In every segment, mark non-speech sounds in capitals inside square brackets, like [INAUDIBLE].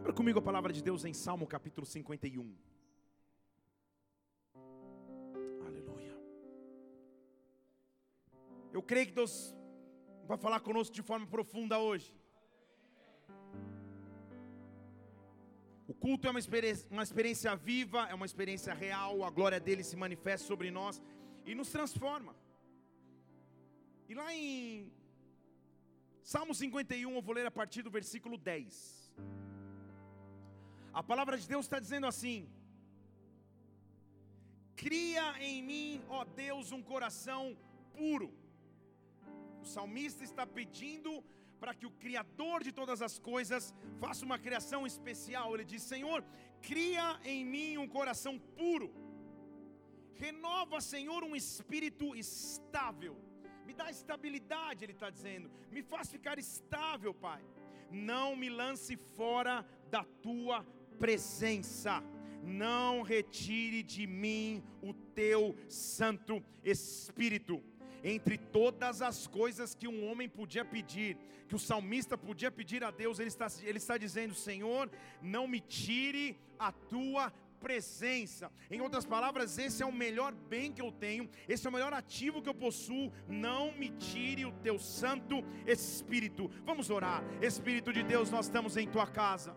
Abra comigo a palavra de Deus em Salmo capítulo 51. Aleluia. Eu creio que Deus vai falar conosco de forma profunda hoje. O culto é uma experiência, uma experiência viva, é uma experiência real, a glória dele se manifesta sobre nós e nos transforma. E lá em Salmo 51, eu vou ler a partir do versículo 10. A palavra de Deus está dizendo assim: Cria em mim, ó Deus, um coração puro. O salmista está pedindo para que o Criador de todas as coisas faça uma criação especial. Ele diz: Senhor, cria em mim um coração puro, renova, Senhor, um espírito estável, me dá estabilidade, Ele está dizendo, me faz ficar estável, Pai. Não me lance fora da tua presença não retire de mim o teu Santo Espírito entre todas as coisas que um homem podia pedir, que o salmista podia pedir a Deus, ele está, ele está dizendo: Senhor, não me tire a tua presença. Em outras palavras, esse é o melhor bem que eu tenho, esse é o melhor ativo que eu possuo. Não me tire o teu Santo Espírito. Vamos orar, Espírito de Deus, nós estamos em tua casa.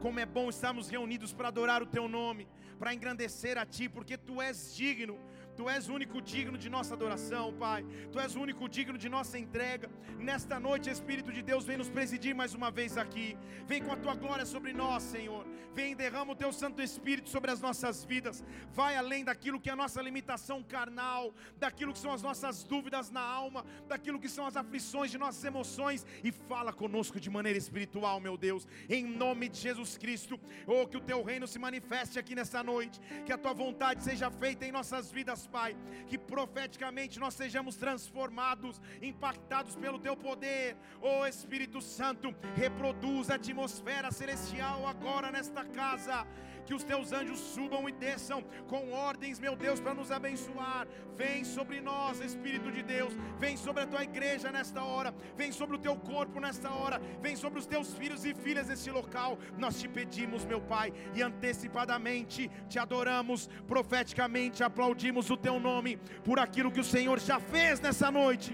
Como é bom estarmos reunidos para adorar o Teu nome, para engrandecer a Ti, porque Tu és digno, Tu és o único digno de nossa adoração, Pai. Tu és o único digno de nossa entrega. Nesta noite, Espírito de Deus, vem nos presidir mais uma vez aqui. Vem com a Tua glória sobre nós, Senhor. Vem derrama o Teu Santo Espírito sobre as nossas vidas. Vai além daquilo que é a nossa limitação carnal, daquilo que são as nossas dúvidas na alma, daquilo que são as aflições de nossas emoções e fala conosco de maneira espiritual, meu Deus. Em nome de Jesus Cristo. Oh, que o teu reino se manifeste aqui nessa noite, que a tua vontade seja feita em nossas vidas, Pai. Que profeticamente nós sejamos transformados, impactados pelo teu poder. Oh Espírito Santo, reproduz a atmosfera celestial agora nesta casa. Que os teus anjos subam e desçam com ordens, meu Deus, para nos abençoar. Vem sobre nós, Espírito de Deus. Vem sobre a tua igreja nesta hora. Vem sobre o teu corpo nesta hora. Vem sobre os teus filhos e filhas neste local. Nós te pedimos, meu Pai, e antecipadamente te adoramos, profeticamente aplaudimos o teu nome por aquilo que o Senhor já fez nessa noite.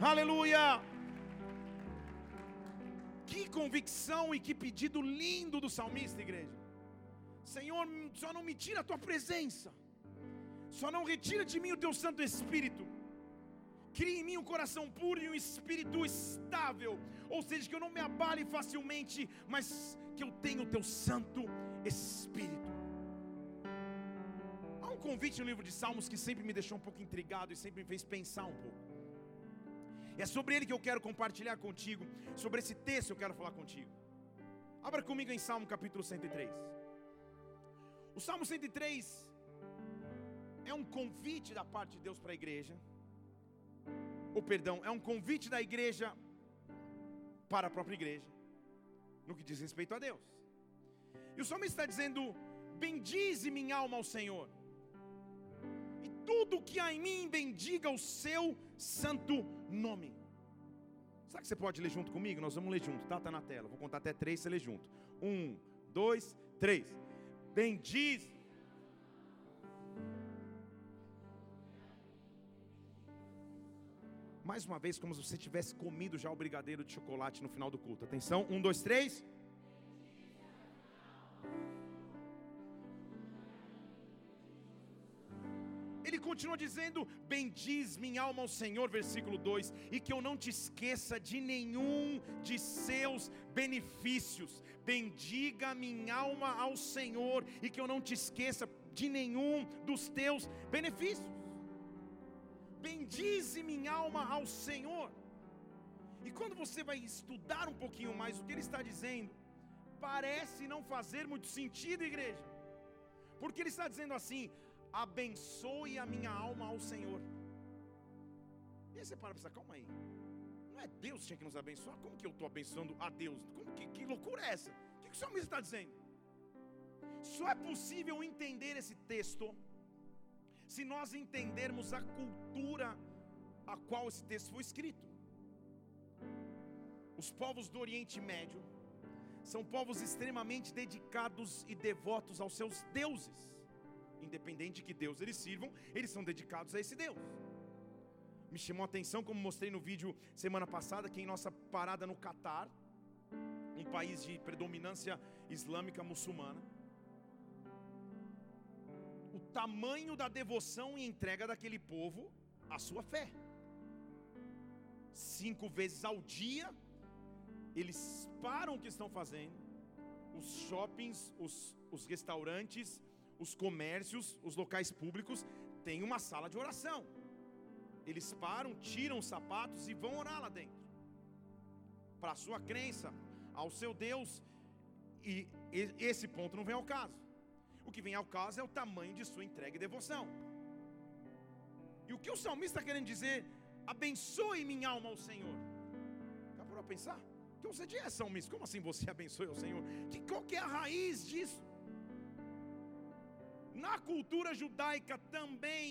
Aleluia! Que convicção e que pedido lindo do salmista, igreja. Senhor, só não me tira a tua presença, só não retira de mim o teu Santo Espírito. Crie em mim um coração puro e um espírito estável, ou seja, que eu não me abale facilmente, mas que eu tenha o teu Santo Espírito. Há um convite no livro de Salmos que sempre me deixou um pouco intrigado e sempre me fez pensar um pouco. É sobre ele que eu quero compartilhar contigo, sobre esse texto eu quero falar contigo. Abra comigo em Salmo capítulo 103. O Salmo 103 é um convite da parte de Deus para a igreja ou perdão, é um convite da igreja para a própria igreja, no que diz respeito a Deus. E o salmista está dizendo: Bendize minha alma ao Senhor, e tudo que há em mim bendiga o seu santo nome. Será que você pode ler junto comigo? Nós vamos ler junto, tá? Está na tela. Vou contar até três, você lê junto. Um, dois, três. Bendize mais uma vez, como se você tivesse comido já o brigadeiro de chocolate no final do culto. Atenção, um, dois, três. Ele continua dizendo: Bendiz minha alma ao Senhor, versículo 2, e que eu não te esqueça de nenhum de seus benefícios. Bendiga minha alma ao Senhor, e que eu não te esqueça de nenhum dos teus benefícios bendize minha alma ao Senhor. E quando você vai estudar um pouquinho mais o que ele está dizendo, parece não fazer muito sentido, igreja, porque ele está dizendo assim: abençoe a minha alma ao Senhor. E aí você para e calma aí, não é Deus que tinha que nos abençoar? Como que eu estou abençoando a Deus? Como que, que loucura é essa? O que, que o salmista está dizendo? Só é possível entender esse texto se nós entendermos a cultura a qual esse texto foi escrito. Os povos do Oriente Médio são povos extremamente dedicados e devotos aos seus deuses. Independente de que Deus eles sirvam, eles são dedicados a esse Deus. Me chamou a atenção, como mostrei no vídeo semana passada, que em nossa parada no Catar, um país de predominância islâmica muçulmana, o tamanho da devoção e entrega daquele povo à sua fé. Cinco vezes ao dia, eles param o que estão fazendo, os shoppings, os, os restaurantes, os comércios, os locais públicos têm uma sala de oração. Eles param, tiram os sapatos e vão orar lá dentro. Para a sua crença, ao seu Deus, e esse ponto não vem ao caso. O que vem ao caso é o tamanho de sua entrega e devoção. E o que o salmista está querendo dizer? Abençoe minha alma ao Senhor. Já parou a pensar? Então você diz, é salmista, como assim você [LAUGHS] abençoe ao Senhor? Que, qual que é a raiz disso? Na cultura judaica também,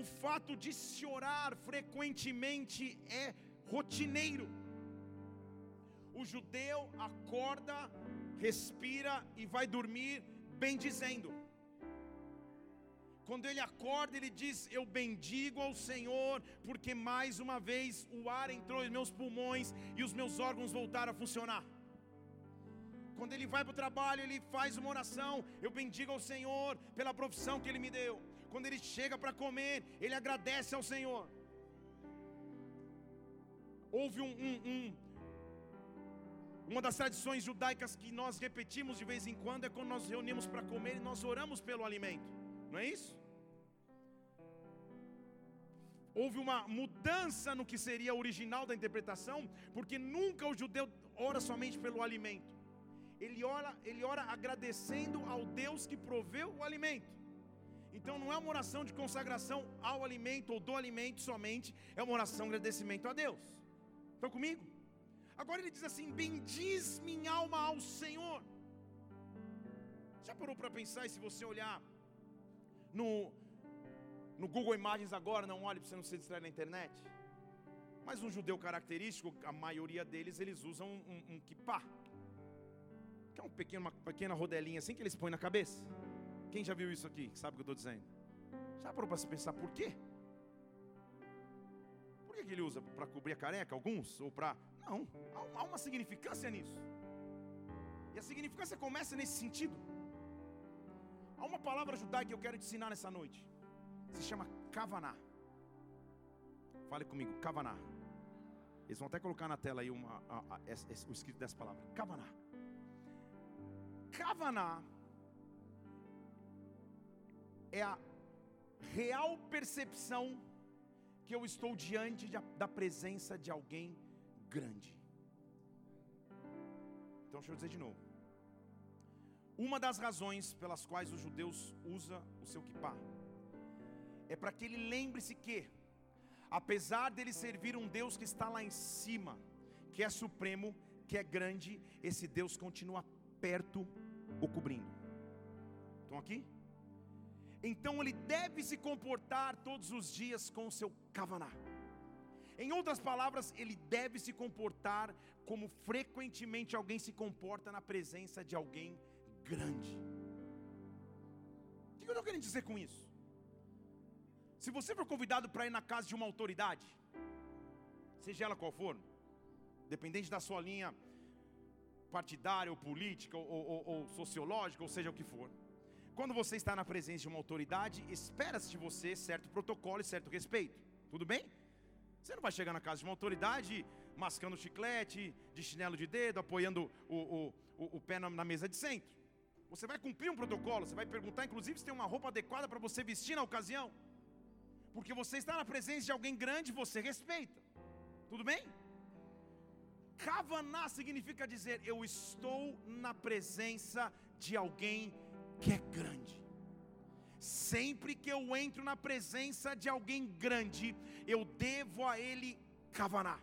o fato de se orar frequentemente é rotineiro. O judeu acorda, respira e vai dormir bem dizendo. Quando ele acorda, ele diz: Eu bendigo ao Senhor, porque mais uma vez o ar entrou em meus pulmões e os meus órgãos voltaram a funcionar. Quando ele vai para o trabalho, ele faz uma oração: Eu bendigo ao Senhor pela profissão que ele me deu. Quando ele chega para comer, ele agradece ao Senhor. Houve um, um, um, uma das tradições judaicas que nós repetimos de vez em quando é quando nós reunimos para comer e nós oramos pelo alimento, não é isso? Houve uma mudança no que seria original da interpretação, porque nunca o judeu ora somente pelo alimento ele ora, ele ora agradecendo ao Deus que proveu o alimento. Então não é uma oração de consagração ao alimento ou do alimento somente, é uma oração de agradecimento a Deus. Estão comigo? Agora ele diz assim: Bendiz minha alma ao Senhor. Já parou para pensar e se você olhar no, no Google Imagens agora, não olhe para você não se distrair na internet. Mas um judeu característico, a maioria deles, eles usam um, um, um kippah que é um pequeno, uma pequena rodelinha assim que eles põem na cabeça. Quem já viu isso aqui? Sabe o que eu estou dizendo? Já parou para se pensar por quê? Por que, que ele usa? Para cobrir a careca, alguns? Ou para. Não, há uma significância nisso. E a significância começa nesse sentido. Há uma palavra judaica que eu quero te ensinar nessa noite. Se chama kavaná. Fale comigo, kavaná. Eles vão até colocar na tela aí uma, a, a, a, o escrito dessa palavra. Kavaná. Kavaná é a real percepção que eu estou diante de, da presença de alguém grande. Então deixa eu dizer de novo. Uma das razões pelas quais os judeus usam o seu kippah é para que ele lembre-se que, apesar dele servir um Deus que está lá em cima, que é supremo, que é grande, esse Deus continua perto o cobrindo. Estão aqui? Então ele deve se comportar todos os dias com o seu kavaná. Em outras palavras, ele deve se comportar como frequentemente alguém se comporta na presença de alguém grande. O que eu estou querendo dizer com isso? Se você for convidado para ir na casa de uma autoridade, seja ela qual for, dependente da sua linha partidária ou política ou, ou, ou sociológica, ou seja o que for. Quando você está na presença de uma autoridade, espera-se de você certo protocolo e certo respeito. Tudo bem? Você não vai chegar na casa de uma autoridade mascando chiclete, de chinelo de dedo, apoiando o, o, o, pé na, na mesa de centro. Você vai cumprir um protocolo, você vai perguntar, inclusive, se tem uma roupa adequada para você vestir na ocasião. Porque você está na presença de alguém grande, você respeita. Tudo bem? Kavaná significa dizer: Eu estou na presença de alguém que é grande. Sempre que eu entro na presença de alguém grande, eu devo a ele Kavaná.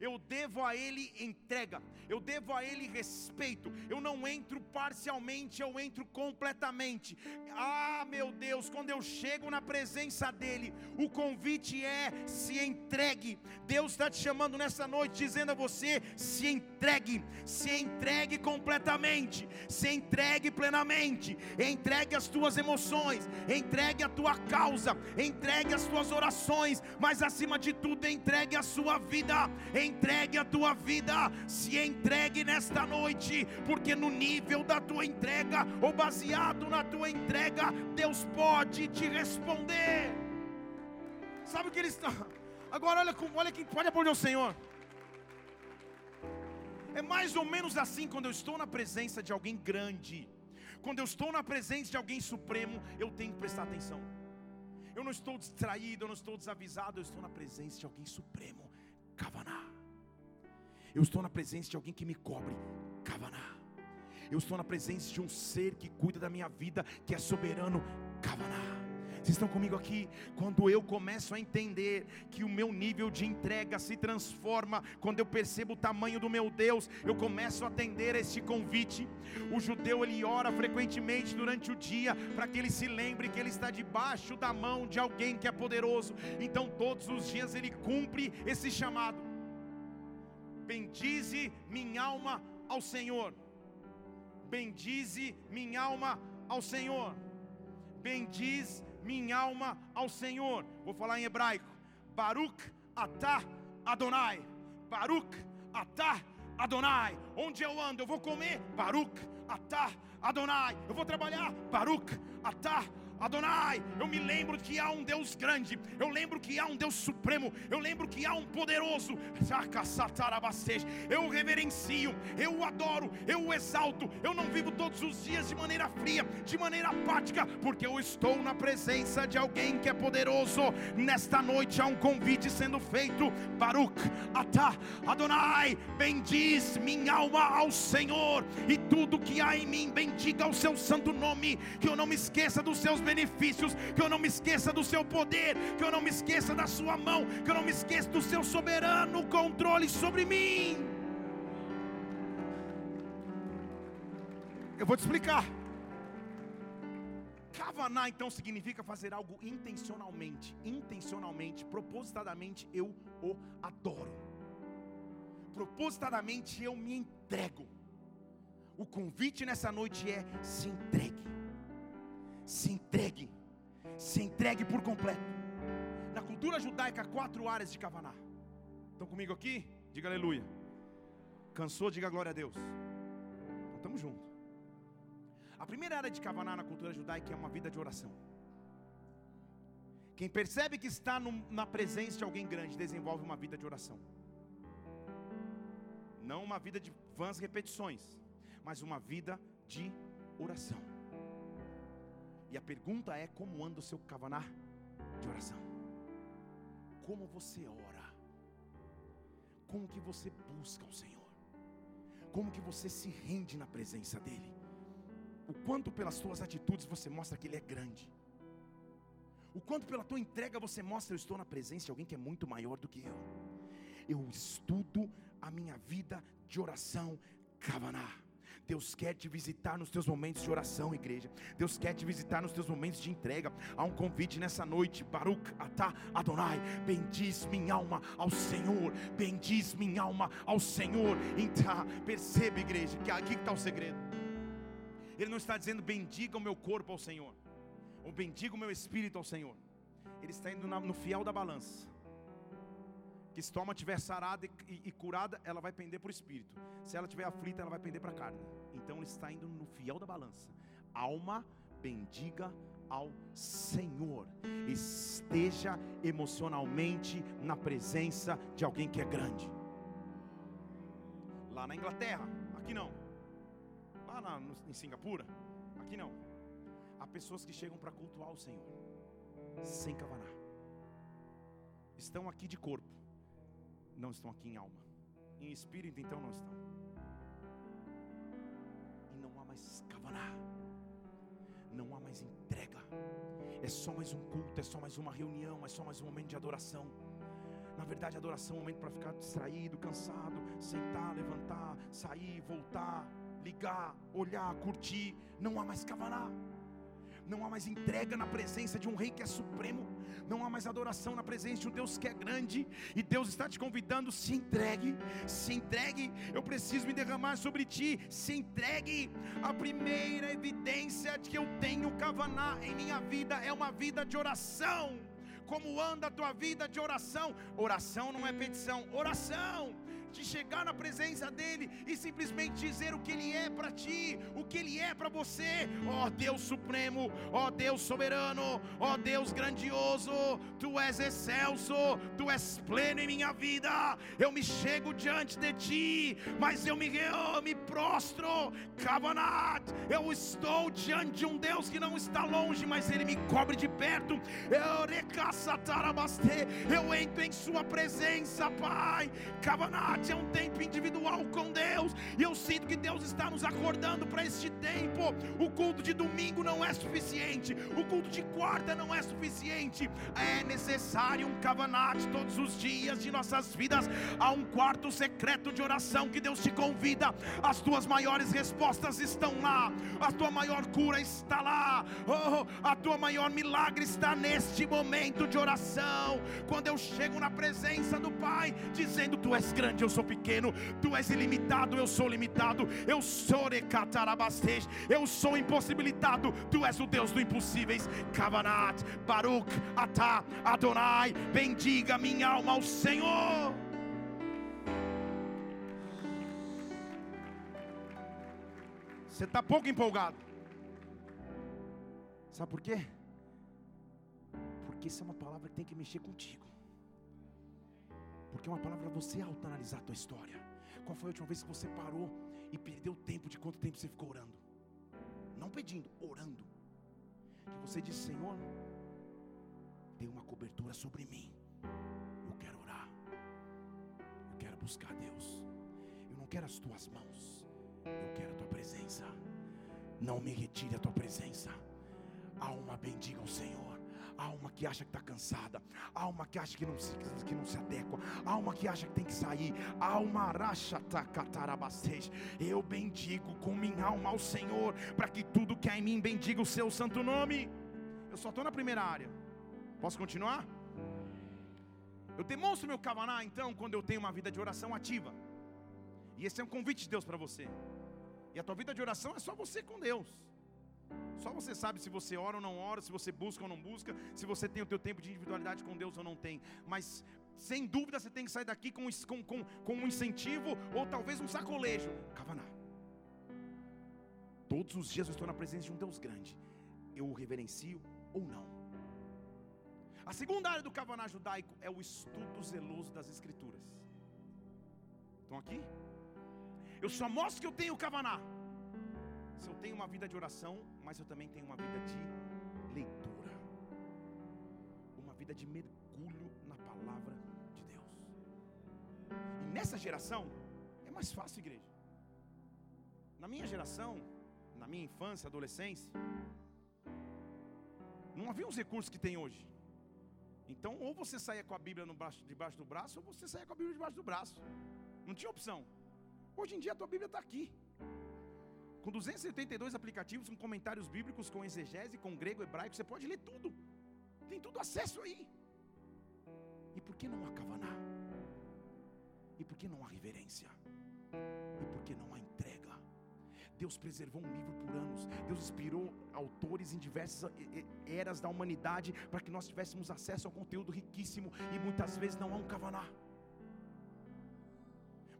Eu devo a Ele entrega, eu devo a Ele respeito. Eu não entro parcialmente, eu entro completamente. Ah, meu Deus, quando eu chego na presença dEle, o convite é: se entregue. Deus está te chamando nessa noite, dizendo a você: se entregue, se entregue completamente, se entregue plenamente, entregue as tuas emoções, entregue a tua causa, entregue as tuas orações, mas acima de tudo, entregue a sua vida entregue a tua vida, se entregue nesta noite, porque no nível da tua entrega, ou baseado na tua entrega, Deus pode te responder. Sabe o que ele está? Agora olha, olha quem pode aplaudir o Senhor. É mais ou menos assim quando eu estou na presença de alguém grande. Quando eu estou na presença de alguém supremo, eu tenho que prestar atenção. Eu não estou distraído, eu não estou desavisado, eu estou na presença de alguém supremo. Kavaná. Eu estou na presença de alguém que me cobre. Kavaná. Eu estou na presença de um ser que cuida da minha vida, que é soberano. Kavaná. Vocês estão comigo aqui? Quando eu começo a entender que o meu nível de entrega se transforma, quando eu percebo o tamanho do meu Deus, eu começo a atender a este convite. O judeu ele ora frequentemente durante o dia para que ele se lembre que ele está debaixo da mão de alguém que é poderoso. Então todos os dias ele cumpre esse chamado. Bendize minha alma ao Senhor. Bendize minha alma ao Senhor. Bendiz minha alma ao Senhor. Vou falar em hebraico. Baruch atah Adonai. Baruch atah Adonai. Onde eu ando, eu vou comer. Baruch atah Adonai. Eu vou trabalhar. Baruch atah Adonai, eu me lembro que há um Deus grande, eu lembro que há um Deus supremo, eu lembro que há um poderoso, eu reverencio, eu o adoro, eu o exalto, eu não vivo todos os dias de maneira fria, de maneira apática, porque eu estou na presença de alguém que é poderoso. Nesta noite há um convite sendo feito, Baruch, Atah, Adonai, bendiz minha alma ao Senhor, e tudo que há em mim, bendiga o seu santo nome, que eu não me esqueça dos seus benefícios, que eu não me esqueça do seu poder, que eu não me esqueça da sua mão, que eu não me esqueça do seu soberano controle sobre mim. Eu vou te explicar. Kavaná então significa fazer algo intencionalmente, intencionalmente, propositadamente eu o adoro. Propositadamente eu me entrego. O convite nessa noite é se entregue se entregue, se entregue por completo. Na cultura judaica, quatro áreas de Kavaná. Estão comigo aqui? Diga aleluia. Cansou? Diga glória a Deus. Então estamos juntos. A primeira área de Kavaná na cultura judaica é uma vida de oração. Quem percebe que está no, na presença de alguém grande desenvolve uma vida de oração. Não uma vida de vãs repetições, mas uma vida de oração. E a pergunta é: como anda o seu cavaná de oração? Como você ora? Como que você busca o Senhor? Como que você se rende na presença dEle? O quanto pelas suas atitudes você mostra que Ele é grande? O quanto pela tua entrega você mostra eu estou na presença de alguém que é muito maior do que eu? Eu estudo a minha vida de oração, Kavaná. Deus quer te visitar nos teus momentos de oração, igreja. Deus quer te visitar nos teus momentos de entrega. Há um convite nessa noite. Baruch atah Adonai. Bendiz minha alma ao Senhor. Bendiz minha alma ao Senhor. Então, perceba, igreja, que aqui está o segredo. Ele não está dizendo bendiga o meu corpo ao Senhor. Ou bendiga o meu espírito ao Senhor. Ele está indo no fiel da balança que se toma estiver sarada e, e, curada, ela vai pender para o espírito. Se ela estiver aflita, ela vai pender para a carne. Então ele está indo no fiel da balança. Alma, bendiga ao Senhor. Esteja emocionalmente na presença de alguém que é grande. Lá na Inglaterra, aqui não. Lá na, em Singapura, aqui não. Há pessoas que chegam para cultuar o Senhor sem cavanar. Estão aqui de corpo, não estão aqui em alma. Em espírito, então, não estão. E não há mais cavaná. Não há mais entrega. É só mais um culto, é só mais uma reunião, é só mais um momento de adoração. Na verdade, adoração é um momento para ficar distraído, cansado, sentar, levantar, sair, voltar, ligar, olhar, curtir. Não há mais cavalar não há mais entrega na presença de um rei que é supremo, não há mais adoração na presença de um Deus que é grande, e Deus está te convidando, se entregue, se entregue, eu preciso me derramar sobre ti, se entregue. A primeira evidência de que eu tenho Kavaná em minha vida é uma vida de oração. Como anda a tua vida de oração? Oração não é petição, oração de chegar na presença dEle e simplesmente dizer o que Ele é para ti, o que Ele é para você, ó oh, Deus Supremo, ó oh, Deus Soberano, ó oh, Deus Grandioso, Tu és excelso, Tu és pleno em minha vida. Eu me chego diante de Ti, mas eu me, eu me prostro, Kavanat. Eu estou diante de um Deus que não está longe, mas Ele me cobre de perto. Eu entro em Sua presença, Pai, Kavanat é um tempo individual com Deus, e eu sinto que Deus está nos acordando para este tempo. O culto de domingo não é suficiente, o culto de quarta não é suficiente, é necessário um cavanate todos os dias de nossas vidas. Há um quarto secreto de oração que Deus te convida, as tuas maiores respostas estão lá, a tua maior cura está lá, oh, a tua maior milagre está neste momento de oração. Quando eu chego na presença do Pai, dizendo: Tu és grande, eu sou pequeno, tu és ilimitado, eu sou limitado, eu sou recatarabastej, eu sou impossibilitado, tu és o Deus do impossíveis, Kavanat, Baruch, Atá, Adonai, bendiga minha alma ao Senhor. Você está pouco empolgado. Sabe por quê? Porque isso é uma palavra que tem que mexer contigo. Porque é uma palavra para você autoanalisar a tua história. Qual foi a última vez que você parou e perdeu tempo de quanto tempo você ficou orando? Não pedindo, orando. Que você disse, Senhor, tem uma cobertura sobre mim. Eu quero orar. Eu quero buscar Deus. Eu não quero as tuas mãos. Eu quero a tua presença. Não me retire a tua presença. Alma bendiga o Senhor alma que acha que está cansada, alma que acha que não, se, que não se adequa, alma que acha que tem que sair, alma eu bendigo com minha alma ao Senhor, para que tudo que há em mim bendiga o seu santo nome. Eu só estou na primeira área, posso continuar? Eu demonstro meu cavaná então quando eu tenho uma vida de oração ativa, e esse é um convite de Deus para você. E a tua vida de oração é só você com Deus. Só você sabe se você ora ou não ora, se você busca ou não busca, se você tem o teu tempo de individualidade com Deus ou não tem. Mas sem dúvida você tem que sair daqui com, com, com, com um incentivo ou talvez um sacolejo. Kavaná. Todos os dias eu estou na presença de um Deus grande. Eu o reverencio ou não. A segunda área do Kavaná judaico é o estudo zeloso das Escrituras. Estão aqui? Eu só mostro que eu tenho Kavaná se eu tenho uma vida de oração, mas eu também tenho uma vida de leitura, uma vida de mergulho na palavra de Deus. E nessa geração é mais fácil, igreja. Na minha geração, na minha infância, adolescência, não havia os recursos que tem hoje. Então, ou você saía com a Bíblia braço, debaixo do braço, ou você saía com a Bíblia debaixo do braço. Não tinha opção. Hoje em dia a tua Bíblia está aqui. Com 282 aplicativos, com comentários bíblicos, com exegese, com grego, hebraico, você pode ler tudo. Tem tudo acesso aí. E por que não há kavaná? E por que não há reverência? E por que não há entrega? Deus preservou um livro por anos. Deus inspirou autores em diversas eras da humanidade para que nós tivéssemos acesso a um conteúdo riquíssimo e muitas vezes não há um kavaná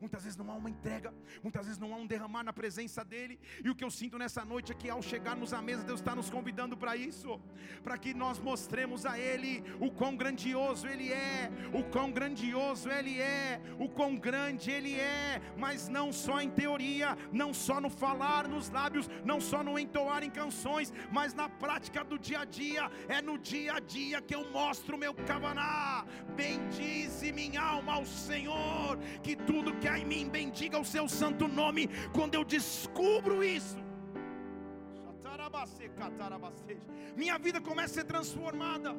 muitas vezes não há uma entrega, muitas vezes não há um derramar na presença dEle. E o que eu sinto nessa noite é que ao chegarmos à mesa, Deus está nos convidando para isso, para que nós mostremos a Ele o quão grandioso Ele é, o quão grandioso Ele é, o quão grande Ele é, mas não só em teoria, não só no falar nos lábios, não só no entoar em canções, mas na prática do dia a dia, é no dia a dia que eu mostro o meu cavaná. Bendize minha alma ao Senhor, que tudo que há em mim, bendiga o seu santo nome. Quando eu descubro isso, minha vida começa a ser transformada.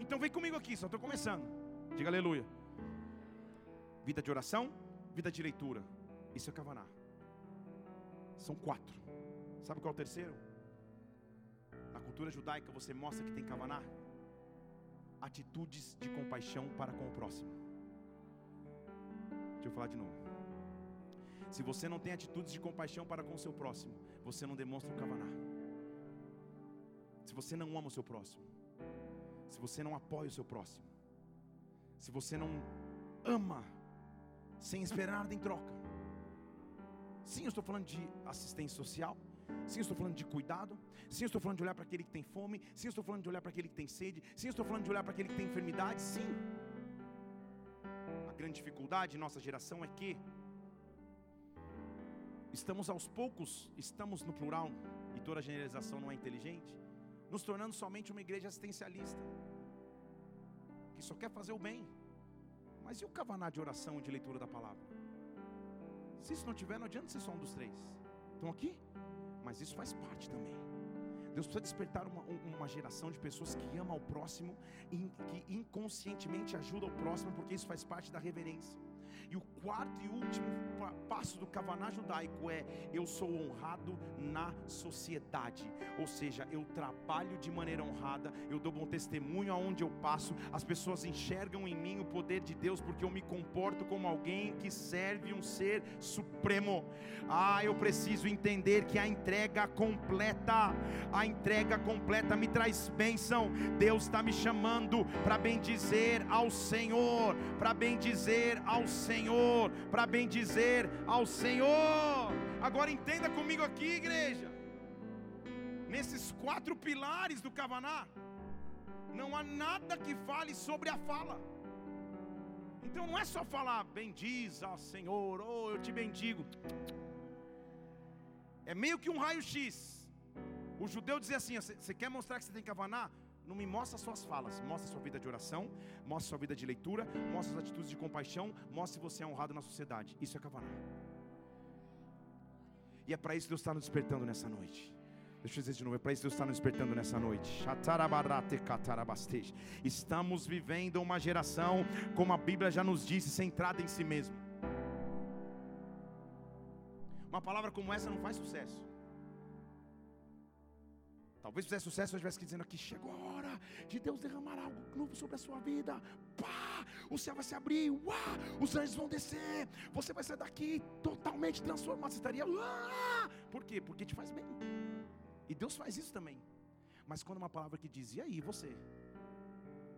Então vem comigo aqui, só estou começando. Diga aleluia. Vida de oração, vida de leitura. Isso é Kavaná. São quatro. Sabe qual é o terceiro? Na cultura judaica você mostra que tem Kavaná. Atitudes de compaixão para com o próximo. Deixa eu falar de novo. Se você não tem atitudes de compaixão para com o seu próximo, você não demonstra o Kavaná. Se você não ama o seu próximo, se você não apoia o seu próximo, se você não ama sem esperar nada em troca. Sim, eu estou falando de assistência social. Sim, eu estou falando de cuidado. Sim, eu estou falando de olhar para aquele que tem fome. Sim, eu estou falando de olhar para aquele que tem sede. Sim, eu estou falando de olhar para aquele que tem enfermidade. Sim. Grande dificuldade em nossa geração é que estamos aos poucos, estamos no plural, e toda generalização não é inteligente, nos tornando somente uma igreja assistencialista, que só quer fazer o bem. Mas e o cavaná de oração e de leitura da palavra? Se isso não tiver, não adianta ser só um dos três. Estão aqui? Mas isso faz parte também. Deus precisa despertar uma, uma geração de pessoas que amam ao próximo e que inconscientemente ajudam o próximo, porque isso faz parte da reverência. E o quarto e último passo do Kavaná judaico é: eu sou honrado na sociedade. Ou seja, eu trabalho de maneira honrada, eu dou bom testemunho aonde eu passo, as pessoas enxergam em mim o poder de Deus, porque eu me comporto como alguém que serve um ser supremo. Ah, eu preciso entender que a entrega completa, a entrega completa me traz bênção. Deus está me chamando para bendizer ao Senhor, para bendizer ao Senhor. Senhor, para bendizer ao Senhor. Agora entenda comigo aqui, igreja. Nesses quatro pilares do Kavaná, não há nada que fale sobre a fala. Então não é só falar, bendiz ao Senhor, ou oh, eu te bendigo. É meio que um raio-x. O judeu dizia assim: você quer mostrar que você tem Kavaná? Não me mostra suas falas, mostra sua vida de oração, mostra sua vida de leitura, mostra as atitudes de compaixão, mostra se você é honrado na sociedade. Isso é Kavaná. E é para isso que Deus está nos despertando nessa noite. Deixa eu dizer de novo, é para isso que Deus está nos despertando nessa noite. Estamos vivendo uma geração, como a Bíblia já nos disse, centrada em si mesmo. Uma palavra como essa não faz sucesso. Talvez fizesse sucesso se eu estivesse dizendo aqui: chegou a hora de Deus derramar algo novo sobre a sua vida. Pá, o céu vai se abrir, uá, os anjos vão descer. Você vai sair daqui totalmente transformado. Você estaria, uá, por quê? Porque te faz bem. E Deus faz isso também. Mas quando uma palavra que diz, e aí você?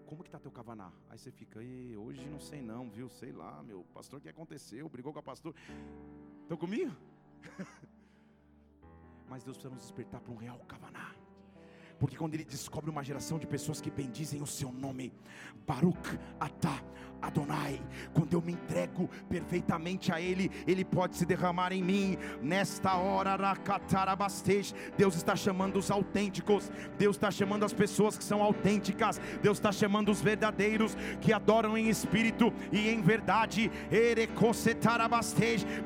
Como que está teu cavaná? Aí você fica, hoje não sei não, viu? Sei lá, meu pastor, o que aconteceu? Brigou com a pastor. Estão comigo? [LAUGHS] Mas Deus precisa nos despertar para um real cavaná. Porque quando ele descobre uma geração de pessoas que bendizem o seu nome, Baruch Atah Adonai, quando eu me entrego perfeitamente a Ele, Ele pode se derramar em mim. Nesta hora, Deus está chamando os autênticos, Deus está chamando as pessoas que são autênticas, Deus está chamando os verdadeiros que adoram em espírito e em verdade.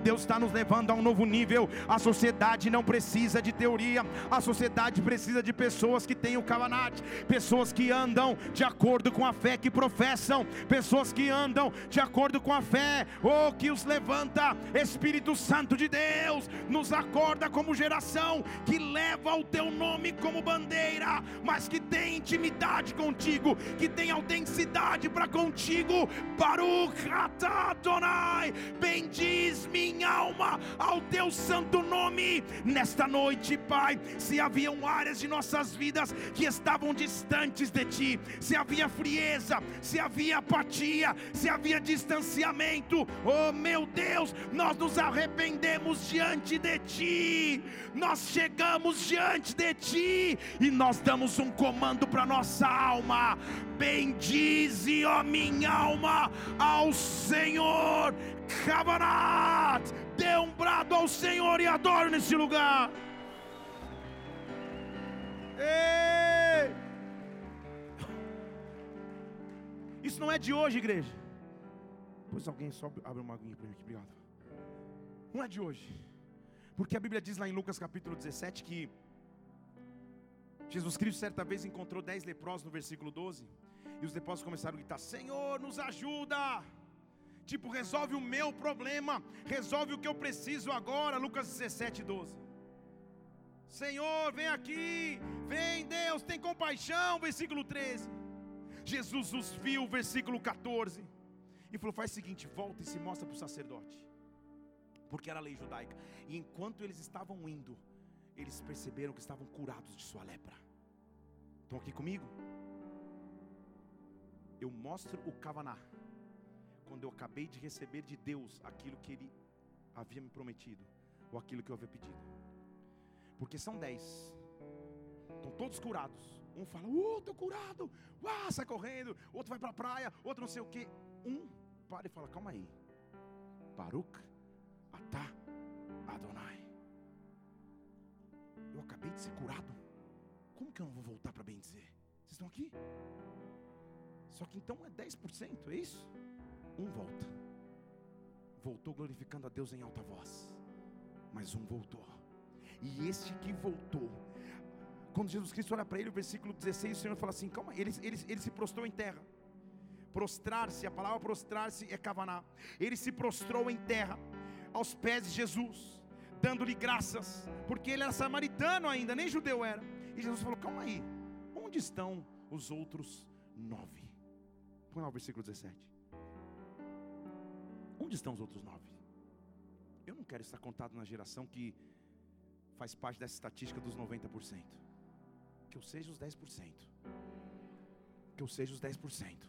Deus está nos levando a um novo nível. A sociedade não precisa de teoria, a sociedade precisa de pessoas que têm o Kavanat, pessoas que andam de acordo com a fé que professam, pessoas que que andam de acordo com a fé, ou oh, que os levanta, Espírito Santo de Deus, nos acorda como geração que leva o teu nome como bandeira, mas que tem intimidade contigo, que tem autenticidade para contigo. Baruch Adonai, bendiz minha alma ao teu santo nome nesta noite, Pai. Se haviam áreas de nossas vidas que estavam distantes de ti, se havia frieza, se havia apatia, se havia distanciamento, oh meu Deus, nós nos arrependemos diante de Ti, nós chegamos diante de Ti e nós damos um comando para nossa alma: bendize, ó minha alma, ao Senhor, Cabanat, dê um brado ao Senhor e adoro nesse lugar. Ei! Isso não é de hoje, igreja. Pois alguém só abre uma aguinha para mim aqui, obrigado. Não é de hoje. Porque a Bíblia diz lá em Lucas capítulo 17 que Jesus Cristo certa vez encontrou dez leprosos no versículo 12. E os leprosos começaram a gritar: Senhor, nos ajuda. Tipo, resolve o meu problema, resolve o que eu preciso agora. Lucas 17, 12. Senhor, vem aqui, vem Deus, tem compaixão. Versículo 13. Jesus os viu, versículo 14. E falou: faz o seguinte, volta e se mostra para o sacerdote. Porque era lei judaica. E enquanto eles estavam indo, eles perceberam que estavam curados de sua lepra. Estão aqui comigo? Eu mostro o Kavaná. Quando eu acabei de receber de Deus aquilo que Ele havia me prometido, ou aquilo que eu havia pedido. Porque são dez. Estão todos curados. Um fala, uh, estou curado. Uau, sai correndo. Outro vai para a praia. Outro não sei o que. Um para e fala, calma aí. Baruch, Atá, Adonai acabei de ser curado. Como que eu não vou voltar para bem dizer? Vocês estão aqui? Só que então é 10%, é isso? Um volta. Voltou glorificando a Deus em alta voz. Mas um voltou. E este que voltou, quando Jesus Cristo olha para ele, o versículo 16, o Senhor fala assim: calma, ele, ele, ele se prostrou em terra. Prostrar-se, a palavra prostrar-se é cavanar. Ele se prostrou em terra, aos pés de Jesus dando-lhe graças, porque ele era samaritano ainda, nem judeu era. E Jesus falou: Calma aí, onde estão os outros nove? Põe lá o versículo 17. Onde estão os outros nove? Eu não quero estar contado na geração que faz parte dessa estatística dos 90%. Que eu seja os 10%. Que eu seja os 10%.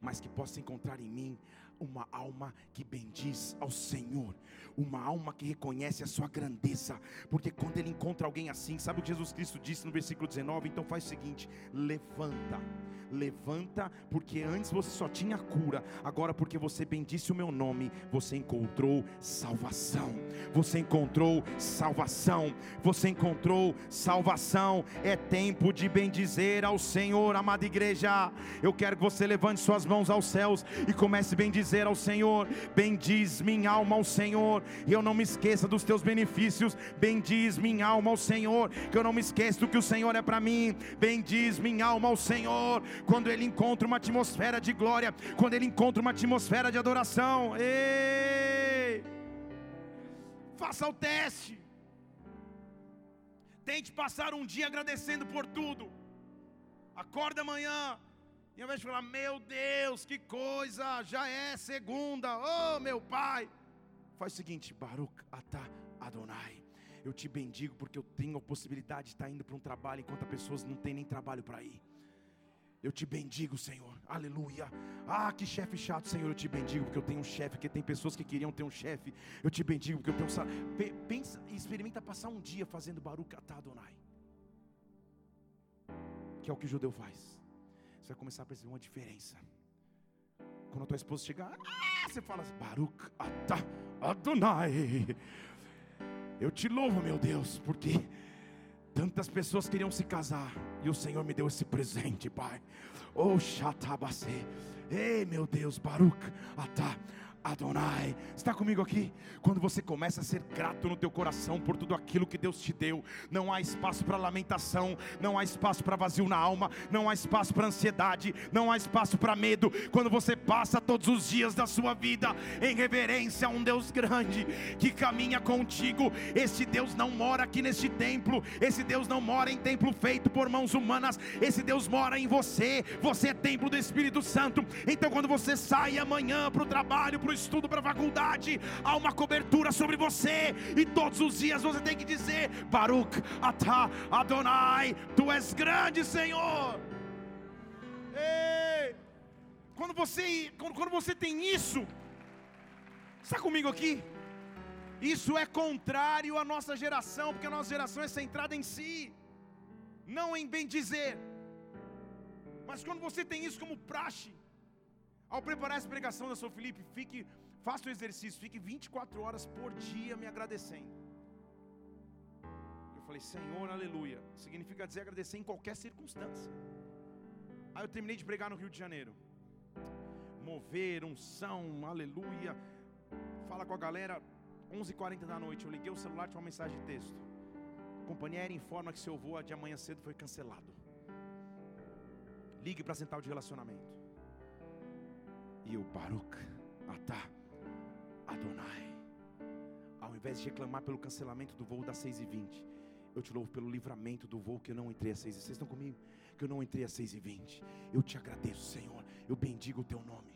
Mas que possa encontrar em mim uma alma que bendiz ao Senhor, uma alma que reconhece a sua grandeza, porque quando ele encontra alguém assim, sabe o que Jesus Cristo disse no versículo 19? Então faz o seguinte: levanta, levanta, porque antes você só tinha cura, agora porque você bendisse o meu nome, você encontrou salvação. Você encontrou salvação. Você encontrou salvação. É tempo de bendizer ao Senhor, amada igreja. Eu quero que você levante suas mãos aos céus e comece a bendizer dizer ao Senhor: Bendiz minha alma ao Senhor, e eu não me esqueça dos teus benefícios. Bendiz minha alma ao Senhor, que eu não me esqueça do que o Senhor é para mim. Bendiz minha alma ao Senhor. Quando ele encontra uma atmosfera de glória, quando ele encontra uma atmosfera de adoração, ei, faça o teste. Tente passar um dia agradecendo por tudo. Acorda amanhã, e ao invés de falar, meu Deus, que coisa, já é segunda, oh meu pai. Faz o seguinte, Baruch Atah Adonai. Eu te bendigo porque eu tenho a possibilidade de estar indo para um trabalho enquanto as pessoas não têm nem trabalho para ir. Eu te bendigo, Senhor. Aleluia. Ah, que chefe chato, Senhor. Eu te bendigo porque eu tenho um chefe. Que tem pessoas que queriam ter um chefe. Eu te bendigo porque eu tenho um salário. Pensa, experimenta passar um dia fazendo Baruch Atah Adonai. Que é o que o judeu faz vai começar a perceber uma diferença. Quando a tua esposa chegar, ah, você fala assim, Baruch Atah Adonai. Eu te louvo, meu Deus, porque tantas pessoas queriam se casar e o Senhor me deu esse presente, Pai. Oh, Shatabase. Ei, meu Deus, Baruch Atah Adonai. Está comigo aqui? Quando você começa a ser grato no teu coração por tudo aquilo que Deus te deu, não há espaço para lamentação, não há espaço para vazio na alma, não há espaço para ansiedade, não há espaço para medo. Quando você passa todos os dias da sua vida em reverência a um Deus grande que caminha contigo, esse Deus não mora aqui neste templo, esse Deus não mora em templo feito por mãos humanas, esse Deus mora em você. Você é templo do Espírito Santo. Então quando você sai amanhã para o trabalho, para o estudo, para a faculdade, há uma cobertura sobre você, e todos os dias você tem que dizer: Baruch Atah Adonai, Tu és grande, Senhor. Ei, quando você, quando você tem isso, está comigo aqui? Isso é contrário à nossa geração, porque a nossa geração é centrada em si, não em bem dizer. Mas quando você tem isso como praxe, ao preparar essa pregação da São Felipe, fique, faça o exercício, fique 24 horas por dia me agradecendo. Eu falei, Senhor, aleluia. Significa dizer agradecer em qualquer circunstância. Aí eu terminei de pregar no Rio de Janeiro. Mover, unção, aleluia. Fala com a galera, 11h40 da noite. Eu liguei o celular, tinha uma mensagem de texto. companhia aérea informa que seu voo de amanhã cedo foi cancelado. Ligue para a central de relacionamento. E o Baruch Atá Adonai. Ao invés de reclamar pelo cancelamento do voo das 6h20, eu te louvo pelo livramento do voo que eu não entrei às 6 h Vocês estão comigo? Que eu não entrei às 6h20. Eu te agradeço, Senhor. Eu bendigo o teu nome.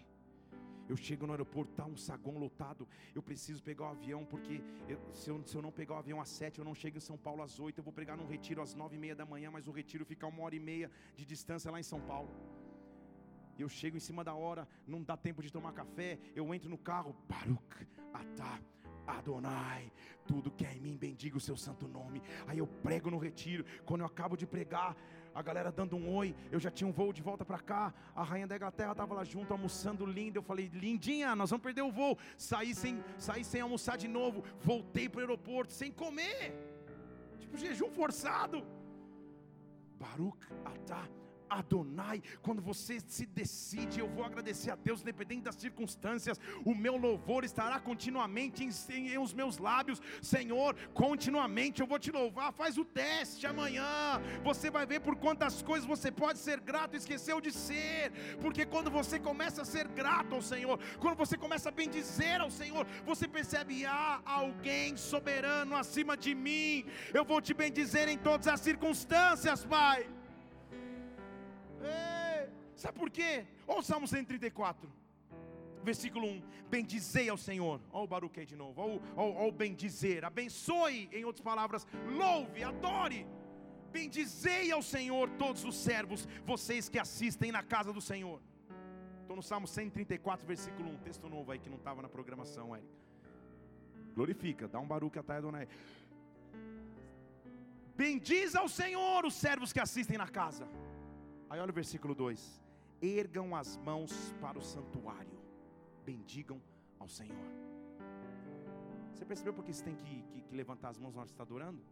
Eu chego no aeroporto, está um saguão lotado. Eu preciso pegar o avião, porque eu, se, eu, se, eu, não pegar o avião às sete, eu não chego em São Paulo às oito. Eu vou pegar num retiro às nove e meia da manhã, mas o retiro fica uma hora e meia de distância lá em São Paulo. Eu chego em cima da hora, não dá tempo de tomar café. Eu entro no carro, Baruch, Atá, Adonai, tudo que é em mim, bendiga o seu santo nome. Aí eu prego no retiro. Quando eu acabo de pregar, a galera dando um oi, eu já tinha um voo de volta para cá. A rainha da Inglaterra estava lá junto, almoçando linda. Eu falei, lindinha, nós vamos perder o voo. Saí sem, saí sem almoçar de novo, voltei para o aeroporto sem comer, tipo jejum forçado. Baruch Atah Adonai, quando você se decide, eu vou agradecer a Deus, independente das circunstâncias, o meu louvor estará continuamente em, em, em, os meus lábios, Senhor, continuamente eu vou te louvar. Faz o teste amanhã, você vai ver por quantas coisas você pode ser grato esqueceu de ser, porque quando você começa a ser grato ao Senhor, quando você começa a bendizer ao Senhor, você percebe: há alguém soberano acima de mim, eu vou te bendizer em todas as circunstâncias, Pai. Sabe por quê? Olha o Salmo 134, versículo 1: Bendizei ao Senhor. Olha o Baruque de novo. Olha, olha, o bendizer. Abençoe, em outras palavras, louve, adore. Bendizei ao Senhor todos os servos, vocês que assistem na casa do Senhor. Estou no Salmo 134, versículo 1. Texto novo aí que não estava na programação, Eric. Glorifica, dá um baruque a Adonai. Bendiz ao Senhor os servos que assistem na casa. Aí olha o versículo 2: Ergam as mãos para o santuário, bendigam ao Senhor. Você percebeu porque você tem que, que, que levantar as mãos na hora que está adorando?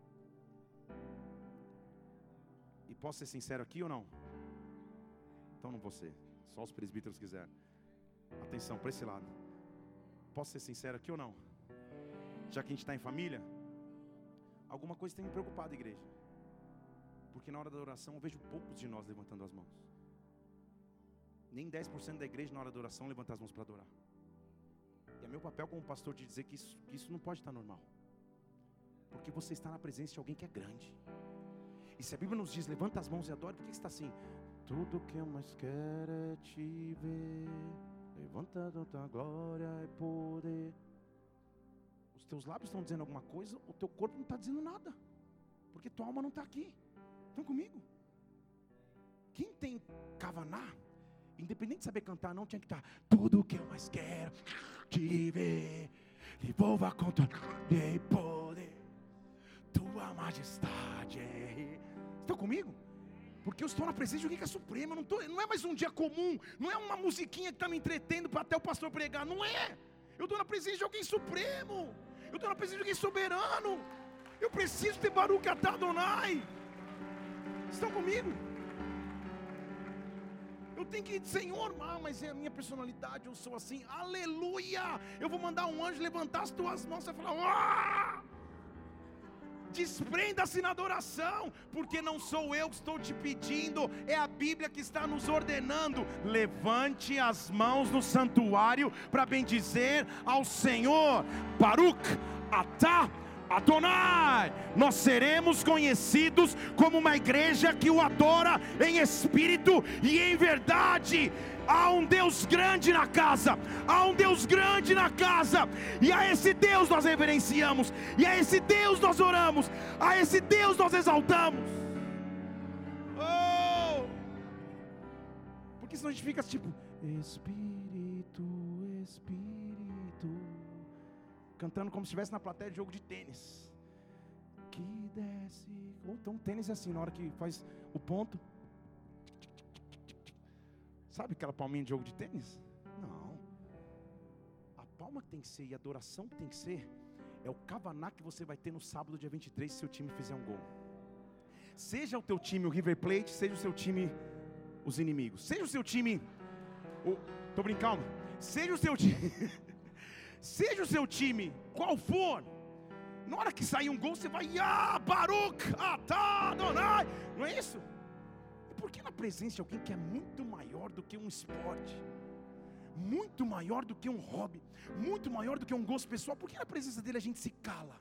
E posso ser sincero aqui ou não? Então não vou ser, só os presbíteros quiserem. Atenção para esse lado. Posso ser sincero aqui ou não? Já que a gente está em família, alguma coisa tem me preocupado, igreja. Porque na hora da oração eu vejo poucos de nós levantando as mãos. Nem 10% da igreja na hora da oração levanta as mãos para adorar. E é meu papel como pastor de dizer que isso, que isso não pode estar normal. Porque você está na presença de alguém que é grande. E se a Bíblia nos diz, levanta as mãos e adore, por que, está assim? Tudo que eu mais quero é te ver, levantando a tua glória e poder. Os teus lábios estão dizendo alguma coisa, o teu corpo não está dizendo nada, porque tua alma não está aqui. Estão comigo? Quem tem Kavaná, independente de saber cantar, não tinha que estar. Tudo que eu mais quero te ver, devolva com tua de poder, tua majestade. Estão comigo? Porque eu estou na presença de alguém que é supremo. Não, não é mais um dia comum. Não é uma musiquinha que está me entretendo para até o pastor pregar. Não é. Eu estou na presença de alguém supremo. Eu estou na presença de alguém soberano. Eu preciso ter Baruch Adonai. Estão comigo? Eu tenho que, Senhor, ah, mas é a minha personalidade, eu sou assim, aleluia. Eu vou mandar um anjo levantar as tuas mãos e falar, ah! desprenda-se na adoração, porque não sou eu que estou te pedindo, é a Bíblia que está nos ordenando. Levante as mãos no santuário para bendizer ao Senhor. Baruch, Atá, Adonai, nós seremos conhecidos como uma igreja que o adora em espírito e em verdade. Há um Deus grande na casa, há um Deus grande na casa, e a esse Deus nós reverenciamos, e a esse Deus nós oramos, a esse Deus nós exaltamos. Oh! Porque senão a gente fica tipo, Espírito, cantando como se estivesse na plateia de jogo de tênis. Que desce. Então tênis é assim, na hora que faz o ponto. Sabe aquela palminha de jogo de tênis? Não. A palma que tem que ser e a adoração que tem que ser é o cavaná que você vai ter no sábado, dia 23, se seu time fizer um gol. Seja o teu time o River Plate, seja o seu time os inimigos. Seja o seu time. O, tô brincando. Seja o seu time. [LAUGHS] Seja o seu time qual for, Na hora que sair um gol, você vai, ah, Baruch, Adonai. Não é isso? Por que na presença de alguém que é muito maior do que um esporte? Muito maior do que um hobby, muito maior do que um gosto pessoal, por que na presença dele a gente se cala?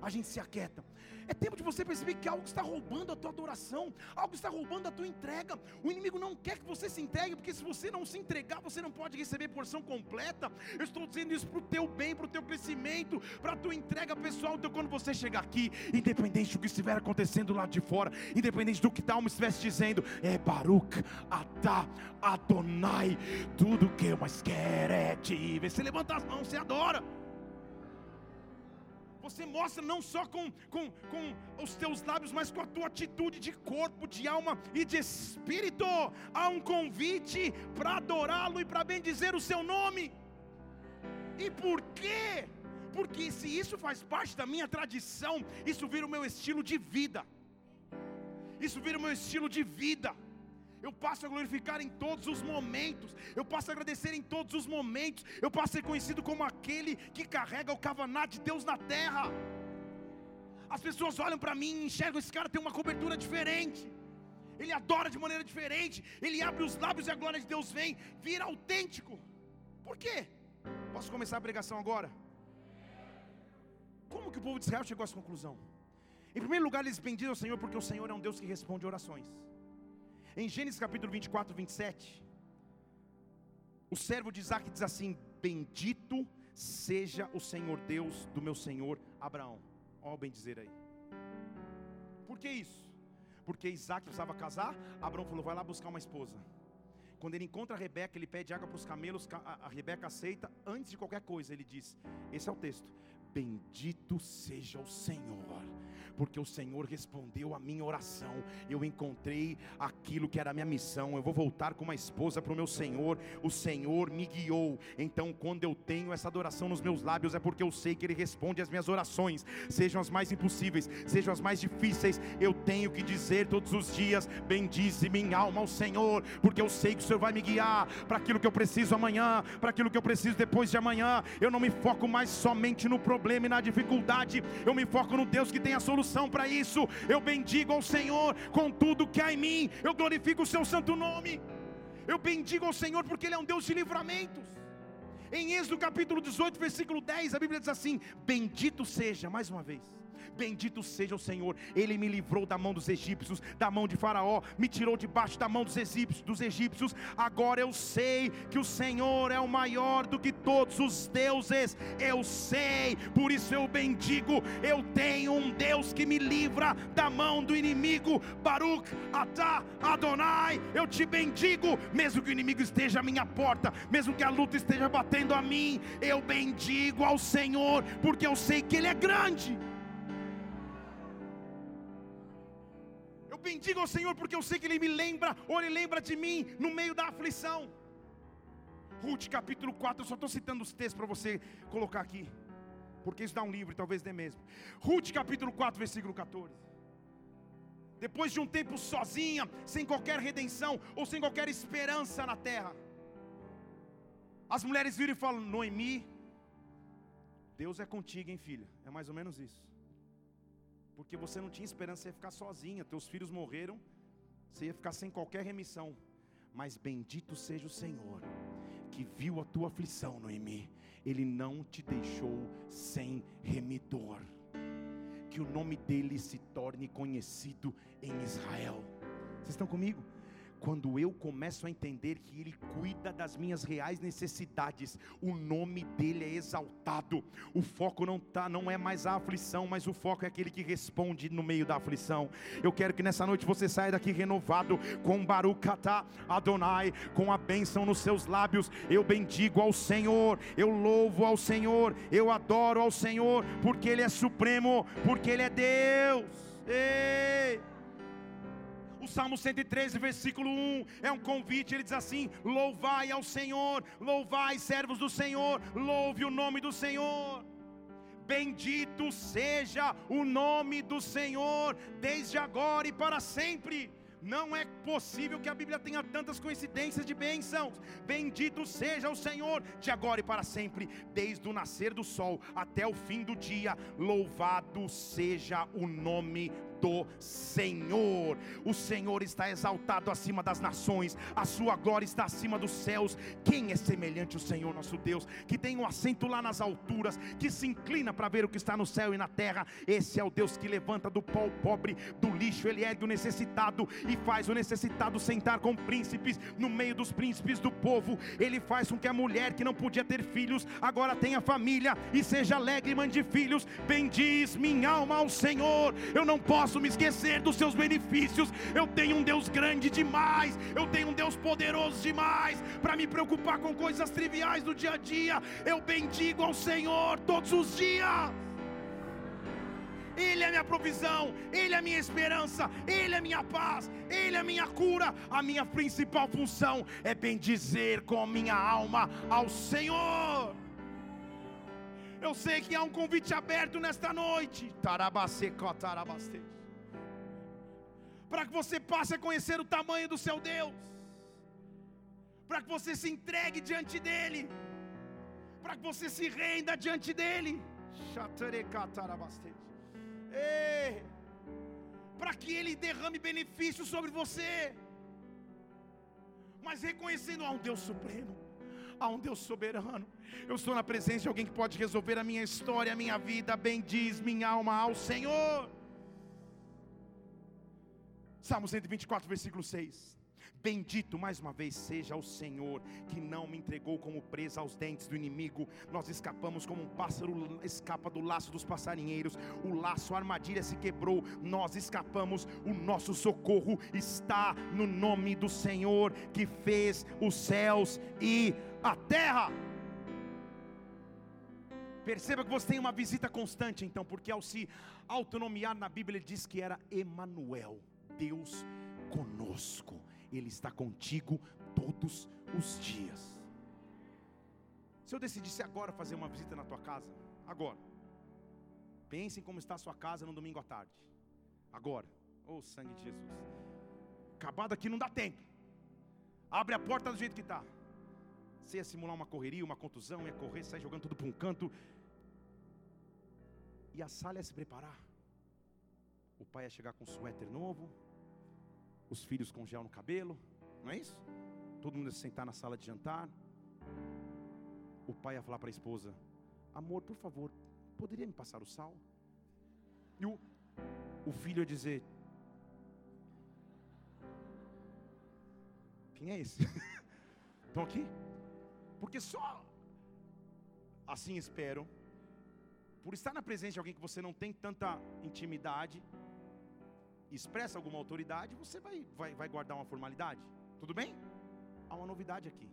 A gente se aquieta. É tempo de você perceber que algo está roubando a tua adoração, algo está roubando a tua entrega. O inimigo não quer que você se entregue, porque se você não se entregar, você não pode receber porção completa. Eu estou dizendo isso para o teu bem, para o teu crescimento, para a tua entrega pessoal. Então, quando você chegar aqui, independente do que estiver acontecendo lá de fora, independente do que tal alma estivesse dizendo, é Baruch, Atá, Adonai, tudo que eu mais quero é te ver. Você levanta as mãos, você adora. Você mostra não só com, com, com os teus lábios, mas com a tua atitude de corpo, de alma e de espírito. Há um convite para adorá-lo e para bendizer o seu nome. E por quê? Porque se isso faz parte da minha tradição, isso vira o meu estilo de vida. Isso vira o meu estilo de vida eu passo a glorificar em todos os momentos, eu passo a agradecer em todos os momentos, eu passo a ser conhecido como aquele que carrega o cavaná de Deus na terra. As pessoas olham para mim e enxergam: esse cara tem uma cobertura diferente, ele adora de maneira diferente, ele abre os lábios e a glória de Deus vem, vira autêntico. Por quê? Posso começar a pregação agora? Como que o povo de Israel chegou a essa conclusão? Em primeiro lugar, eles bendizem o Senhor porque o Senhor é um Deus que responde orações. Em Gênesis capítulo 24, 27, o servo de Isaac diz assim: Bendito seja o Senhor Deus do meu senhor Abraão. Ó, bem dizer aí. Por que isso? Porque Isaac precisava casar, Abraão falou: vai lá buscar uma esposa. Quando ele encontra a Rebeca, ele pede água para os camelos, a Rebeca aceita, antes de qualquer coisa, ele diz: Esse é o texto. Bendito seja o Senhor porque o Senhor respondeu a minha oração. Eu encontrei aquilo que era a minha missão. Eu vou voltar com uma esposa para o meu Senhor. O Senhor me guiou. Então, quando eu tenho essa adoração nos meus lábios, é porque eu sei que Ele responde às minhas orações, sejam as mais impossíveis, sejam as mais difíceis. Eu tenho que dizer todos os dias: Bendize minha alma ao Senhor, porque eu sei que o Senhor vai me guiar para aquilo que eu preciso amanhã, para aquilo que eu preciso depois de amanhã. Eu não me foco mais somente no problema e na dificuldade, eu me foco no Deus que tem a solução solução para isso. Eu bendigo ao Senhor com tudo que há em mim, eu glorifico o seu santo nome. Eu bendigo ao Senhor porque Ele é um Deus de livramentos. Em Êxodo capítulo 18, versículo 10, a Bíblia diz assim: Bendito seja, mais uma vez Bendito seja o Senhor, Ele me livrou da mão dos egípcios, da mão de Faraó, me tirou debaixo da mão dos egípcios, dos egípcios. Agora eu sei que o Senhor é o maior do que todos os deuses. Eu sei, por isso eu bendigo. Eu tenho um Deus que me livra da mão do inimigo. Baruch, Atá, Adonai, eu te bendigo, mesmo que o inimigo esteja à minha porta, mesmo que a luta esteja batendo a mim, eu bendigo ao Senhor, porque eu sei que Ele é grande. Eu bendigo ao Senhor porque eu sei que Ele me lembra, ou Ele lembra de mim no meio da aflição. Ruth capítulo 4, eu só estou citando os textos para você colocar aqui, porque isso dá um livro, talvez dê mesmo. Ruth capítulo 4, versículo 14. Depois de um tempo sozinha, sem qualquer redenção ou sem qualquer esperança na terra, as mulheres viram e falam: Noemi, Deus é contigo, hein, filha? É mais ou menos isso porque você não tinha esperança, você ia ficar sozinha, teus filhos morreram, você ia ficar sem qualquer remissão. Mas bendito seja o Senhor, que viu a tua aflição, Noemi, Ele não te deixou sem remidor. Que o nome dele se torne conhecido em Israel. Vocês estão comigo? Quando eu começo a entender que Ele cuida das minhas reais necessidades, o nome dele é exaltado. O foco não tá, não é mais a aflição, mas o foco é aquele que responde no meio da aflição. Eu quero que nessa noite você saia daqui renovado com Barucatá Adonai, com a bênção nos seus lábios. Eu bendigo ao Senhor, eu louvo ao Senhor, eu adoro ao Senhor, porque Ele é supremo, porque Ele é Deus. Ei! Salmo 113, versículo 1, é um convite, ele diz assim: Louvai ao Senhor, louvai, servos do Senhor, louve o nome do Senhor. Bendito seja o nome do Senhor, desde agora e para sempre. Não é possível que a Bíblia tenha tantas coincidências de bênçãos. Bendito seja o Senhor, de agora e para sempre, desde o nascer do sol até o fim do dia. Louvado seja o nome do Senhor. O Senhor está exaltado acima das nações, a sua glória está acima dos céus. Quem é semelhante ao Senhor nosso Deus, que tem um assento lá nas alturas, que se inclina para ver o que está no céu e na terra? Esse é o Deus que levanta do pó o pobre, do lixo ele ergue o necessitado e faz o necessitado sentar com príncipes no meio dos príncipes do povo. Ele faz com que a mulher que não podia ter filhos agora tenha família e seja alegre mãe de filhos. Bendiz minha alma ao Senhor. Eu não posso posso me esquecer dos seus benefícios. Eu tenho um Deus grande demais, eu tenho um Deus poderoso demais para me preocupar com coisas triviais do dia a dia. Eu bendigo ao Senhor todos os dias. Ele é minha provisão, Ele é minha esperança, Ele é minha paz, Ele é minha cura. A minha principal função é bendizer com minha alma ao Senhor. Eu sei que há um convite aberto nesta noite. Tarabase, para que você passe a conhecer o tamanho do seu Deus, para que você se entregue diante dEle, para que você se renda diante dEle, para que Ele derrame benefícios sobre você, mas reconhecendo a um Deus supremo, a um Deus soberano. Eu estou na presença de alguém que pode resolver a minha história, a minha vida. Bendiz minha alma ao Senhor. Salmo 124, versículo 6. Bendito mais uma vez seja o Senhor, que não me entregou como presa aos dentes do inimigo. Nós escapamos como um pássaro escapa do laço dos passarinheiros. O laço, a armadilha se quebrou. Nós escapamos. O nosso socorro está no nome do Senhor, que fez os céus e a terra. Perceba que você tem uma visita constante, então, porque ao se autonomiar na Bíblia, ele diz que era Emanuel. Deus conosco, Ele está contigo todos os dias. Se eu decidisse agora fazer uma visita na tua casa, agora, pense em como está a sua casa no domingo à tarde, agora, oh sangue de Jesus, acabado aqui não dá tempo, abre a porta do jeito que está. Você ia simular uma correria, uma contusão, ia correr, sair jogando tudo para um canto, e a sala ia se preparar. O pai ia chegar com um suéter novo, os filhos com gel no cabelo, não é isso? Todo mundo ia sentar na sala de jantar. O pai ia falar para a esposa: Amor, por favor, poderia me passar o sal? E o, o filho ia dizer: Quem é esse? [LAUGHS] Estão aqui? Porque só assim espero, por estar na presença de alguém que você não tem tanta intimidade, expressa alguma autoridade, você vai, vai, vai guardar uma formalidade. Tudo bem? Há uma novidade aqui.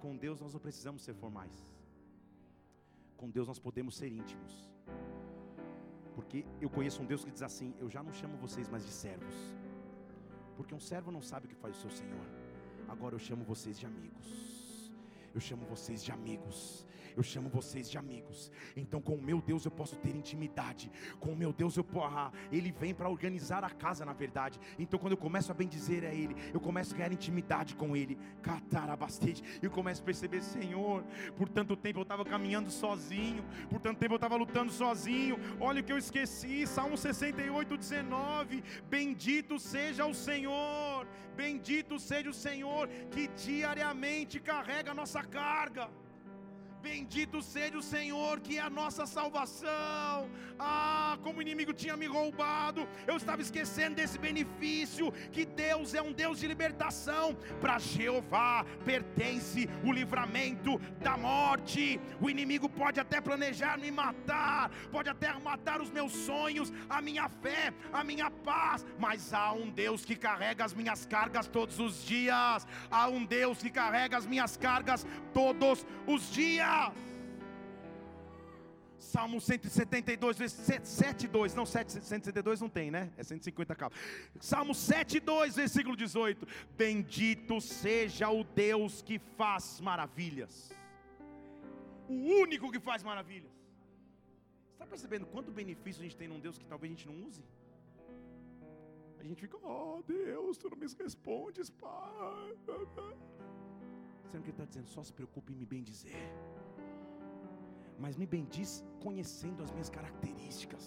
Com Deus nós não precisamos ser formais. Com Deus nós podemos ser íntimos. Porque eu conheço um Deus que diz assim: Eu já não chamo vocês mais de servos. Porque um servo não sabe o que faz o seu Senhor. Agora eu chamo vocês de amigos. Eu chamo vocês de amigos eu chamo vocês de amigos. Então, com o meu Deus eu posso ter intimidade. Com o meu Deus eu posso, ah, ele vem para organizar a casa, na verdade. Então, quando eu começo a bendizer a ele, eu começo a ganhar intimidade com ele. Catarabastete. Eu começo a perceber, Senhor, por tanto tempo eu estava caminhando sozinho, por tanto tempo eu estava lutando sozinho. Olha o que eu esqueci, Salmo 68, 19. Bendito seja o Senhor, bendito seja o Senhor que diariamente carrega a nossa carga. Bendito seja o Senhor, que é a nossa salvação. Ah, como o inimigo tinha me roubado, eu estava esquecendo desse benefício. Que Deus é um Deus de libertação. Para Jeová pertence o livramento da morte. O inimigo pode até planejar me matar, pode até matar os meus sonhos, a minha fé, a minha paz. Mas há um Deus que carrega as minhas cargas todos os dias. Há um Deus que carrega as minhas cargas todos os dias. Salmo 172, 7, 2, não 7, 172 não tem, né? É 150 cabo. Salmo 7, 2, versículo 18: Bendito seja o Deus que faz maravilhas, o único que faz maravilhas. Está percebendo quanto benefício a gente tem num Deus que talvez a gente não use? A gente fica, oh Deus, tu não me respondes, Pai. Sendo que Ele está dizendo, só se preocupe em me bendizer. Mas me bendiz conhecendo as minhas características.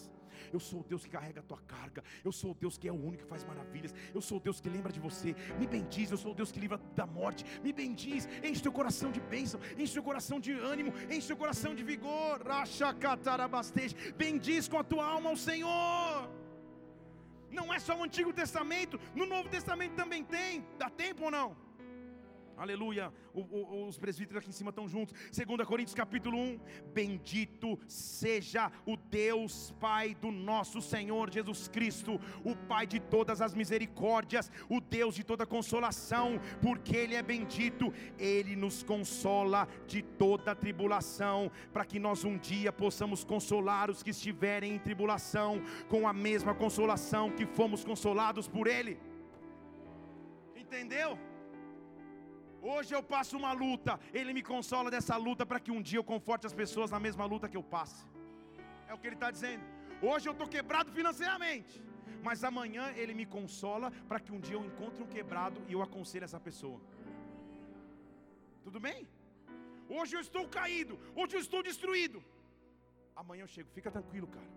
Eu sou o Deus que carrega a tua carga. Eu sou o Deus que é o único que faz maravilhas. Eu sou o Deus que lembra de você. Me bendiz. Eu sou o Deus que livra da morte. Me bendiz. Enche teu coração de bênção. Enche teu coração de ânimo. Enche teu coração de vigor. Bendiz com a tua alma ao Senhor. Não é só o Antigo Testamento. No Novo Testamento também tem. Dá tempo ou não? Aleluia. O, o, os presbíteros aqui em cima estão juntos. 2 Coríntios capítulo 1. Bendito seja o Deus Pai do nosso Senhor Jesus Cristo, o Pai de todas as misericórdias, o Deus de toda consolação, porque Ele é bendito, Ele nos consola de toda tribulação, para que nós um dia possamos consolar os que estiverem em tribulação, com a mesma consolação que fomos consolados por Ele. Entendeu? Hoje eu passo uma luta, Ele me consola dessa luta para que um dia eu conforte as pessoas na mesma luta que eu passe. É o que Ele está dizendo. Hoje eu estou quebrado financeiramente, mas amanhã Ele me consola para que um dia eu encontre um quebrado e eu aconselhe essa pessoa. Tudo bem? Hoje eu estou caído, hoje eu estou destruído. Amanhã eu chego, fica tranquilo, cara.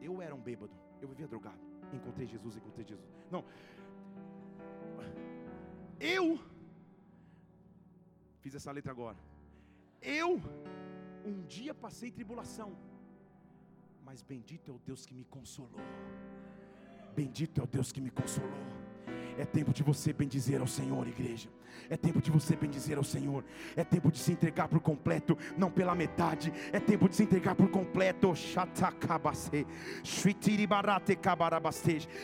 Eu era um bêbado, eu vivia drogado. Encontrei Jesus, encontrei Jesus. Não, eu Fiz essa letra agora. Eu um dia passei tribulação, mas bendito é o Deus que me consolou. Bendito é o Deus que me consolou. É tempo de você bendizer ao Senhor, igreja. É tempo de você bendizer ao Senhor. É tempo de se entregar por completo, não pela metade. É tempo de se entregar por completo.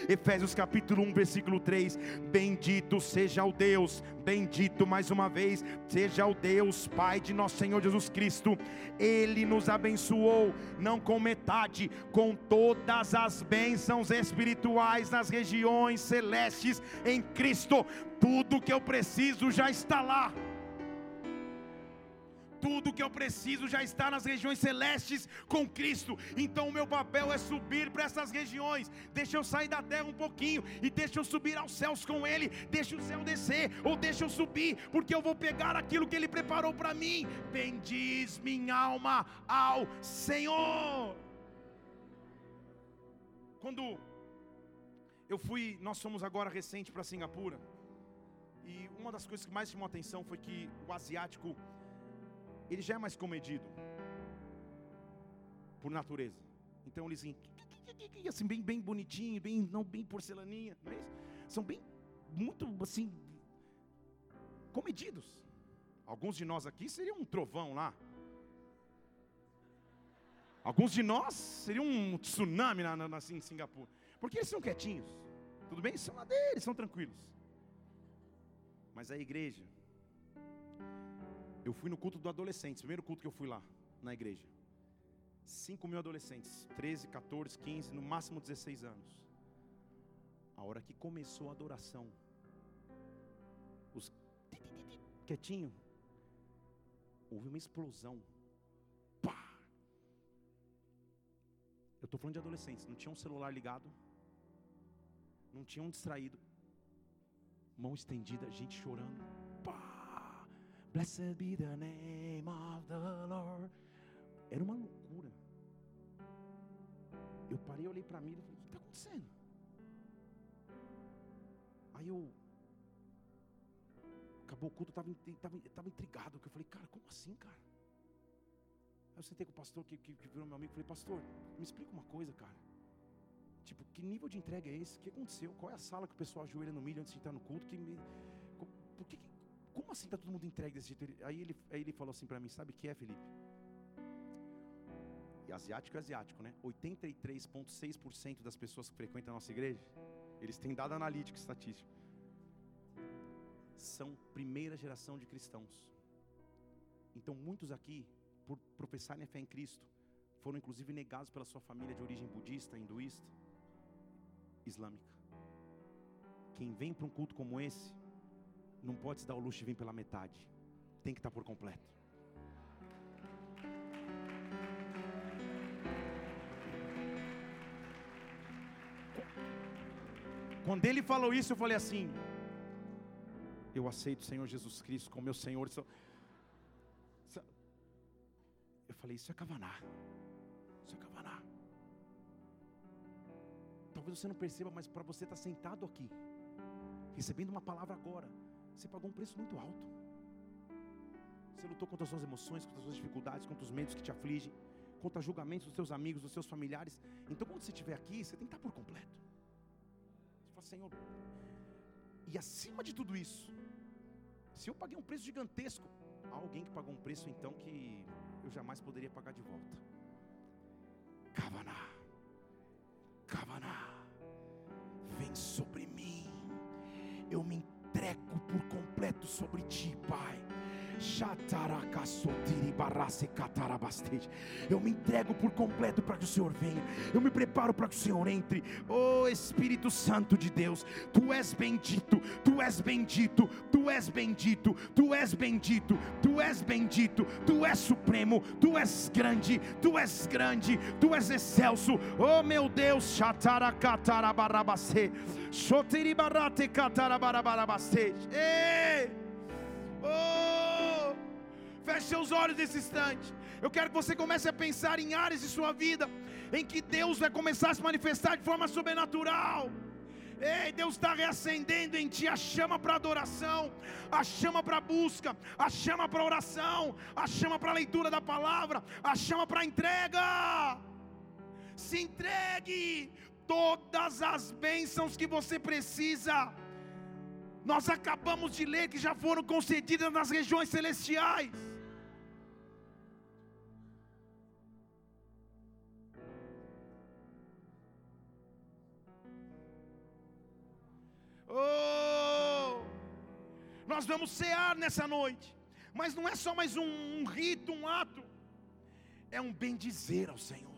Efésios capítulo 1, versículo 3. Bendito seja o Deus, bendito mais uma vez, seja o Deus, Pai de nosso Senhor Jesus Cristo. Ele nos abençoou, não com metade, com todas as bênçãos espirituais nas regiões celestes em Cristo. Tudo que eu preciso já está lá. Tudo que eu preciso já está nas regiões celestes com Cristo. Então o meu papel é subir para essas regiões. Deixa eu sair da terra um pouquinho e deixa eu subir aos céus com Ele. Deixa o céu descer ou deixa eu subir, porque eu vou pegar aquilo que Ele preparou para mim. Bendiz minha alma ao Senhor. Quando eu fui, nós fomos agora recente para Singapura. E uma das coisas que mais chamou atenção foi que o asiático ele já é mais comedido por natureza. Então eles [LAUGHS] assim bem bem bonitinho, bem não bem porcelaninha, é? São bem muito assim comedidos. Alguns de nós aqui seriam um trovão lá. Alguns de nós seriam um tsunami na, na, assim, em Singapura. Porque eles são quietinhos. Tudo bem? São lá deles, são tranquilos. Mas a igreja. Eu fui no culto do adolescente, primeiro culto que eu fui lá, na igreja. 5 mil adolescentes, 13, 14, 15, no máximo 16 anos. A hora que começou a adoração, os quietinho, houve uma explosão. Pá! Eu estou falando de adolescentes, não tinha um celular ligado, não tinha um distraído. Mão estendida, gente chorando. Pá! Blessed be the name of the Lord. Era uma loucura. Eu parei, olhei para mim e falei: O que está acontecendo? Aí eu. Acabou o culto, eu estava tava, intrigado. Eu falei: Cara, como assim, cara? Aí eu sentei com o pastor que, que, que virou meu amigo e falei: Pastor, me explica uma coisa, cara. Tipo, que nível de entrega é esse? O que aconteceu? Qual é a sala que o pessoal ajoelha no milho antes de entrar no culto? Que me... Por que... Como assim está todo mundo entregue desse jeito? Aí ele, aí ele falou assim para mim: Sabe o que é, Felipe? E asiático é asiático, né? 83,6% das pessoas que frequentam a nossa igreja, eles têm dado analítico estatístico, são primeira geração de cristãos. Então, muitos aqui, por professarem a fé em Cristo, foram inclusive negados pela sua família de origem budista, hinduísta islâmica. Quem vem para um culto como esse, não pode se dar o luxo de vir pela metade, tem que estar por completo. Quando ele falou isso, eu falei assim: Eu aceito o Senhor Jesus Cristo como meu Senhor. Eu falei: Isso é Kavaná. Talvez você não perceba, mas para você estar tá sentado aqui, recebendo uma palavra agora, você pagou um preço muito alto. Você lutou contra as suas emoções, contra as suas dificuldades, contra os medos que te afligem, contra julgamentos dos seus amigos, dos seus familiares. Então, quando você estiver aqui, você tem que estar por completo. Você fala, Senhor, e acima de tudo isso, se eu paguei um preço gigantesco, há alguém que pagou um preço então que eu jamais poderia pagar de volta. Kavaná, Kavaná, sobre mim, eu me entrego por completo sobre ti, Pai. Eu me entrego por completo para que o Senhor venha. Eu me preparo para que o Senhor entre. Oh Espírito Santo de Deus, Tu és bendito, Tu és bendito, Tu és bendito, Tu és bendito, Tu és bendito, Tu és supremo, Tu és grande, Tu és grande, Tu és excelso. Oh meu Deus, Shatarakatarabarabaste, Shotiribarate Katarabarabaste. Ei! Oh! Feche seus olhos nesse instante. Eu quero que você comece a pensar em áreas de sua vida em que Deus vai começar a se manifestar de forma sobrenatural. Ei, Deus está reacendendo em ti a chama para adoração, a chama para busca, a chama para oração, a chama para leitura da palavra, a chama para entrega. Se entregue todas as bênçãos que você precisa. Nós acabamos de ler que já foram concedidas nas regiões celestiais. Oh! Nós vamos cear nessa noite, mas não é só mais um, um rito, um ato, é um bem dizer ao Senhor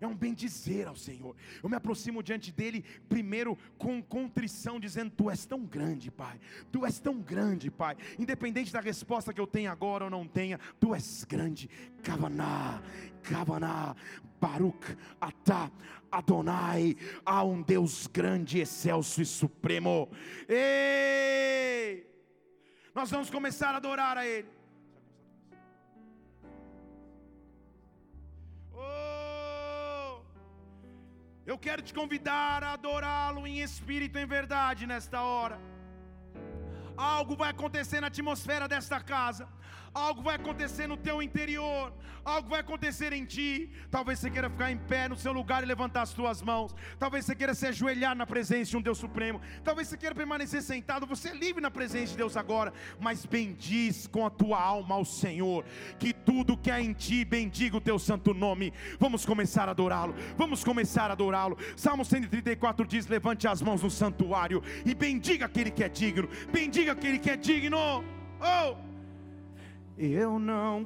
é um bem dizer ao Senhor. Eu me aproximo diante dele, primeiro com contrição, dizendo: Tu és tão grande, Pai. Tu és tão grande, Pai. Independente da resposta que eu tenha agora ou não tenha, Tu és grande. Kavaná, Kavaná, Baruch, Atá, Adonai, há um Deus grande, excelso e supremo. Ei! Nós vamos começar a adorar a Ele. Eu quero te convidar a adorá-lo em espírito e em verdade nesta hora. Algo vai acontecer na atmosfera desta casa algo vai acontecer no teu interior, algo vai acontecer em ti. Talvez você queira ficar em pé no seu lugar e levantar as tuas mãos, talvez você queira se ajoelhar na presença de um Deus Supremo, talvez você queira permanecer sentado. Você é livre na presença de Deus agora, mas bendiz com a tua alma ao Senhor, que tudo que há em ti bendiga o teu santo nome. Vamos começar a adorá-lo, vamos começar a adorá-lo. Salmo 134 diz: Levante as mãos no santuário e bendiga aquele que é digno, bendiga aquele que é digno. Oh! Eu não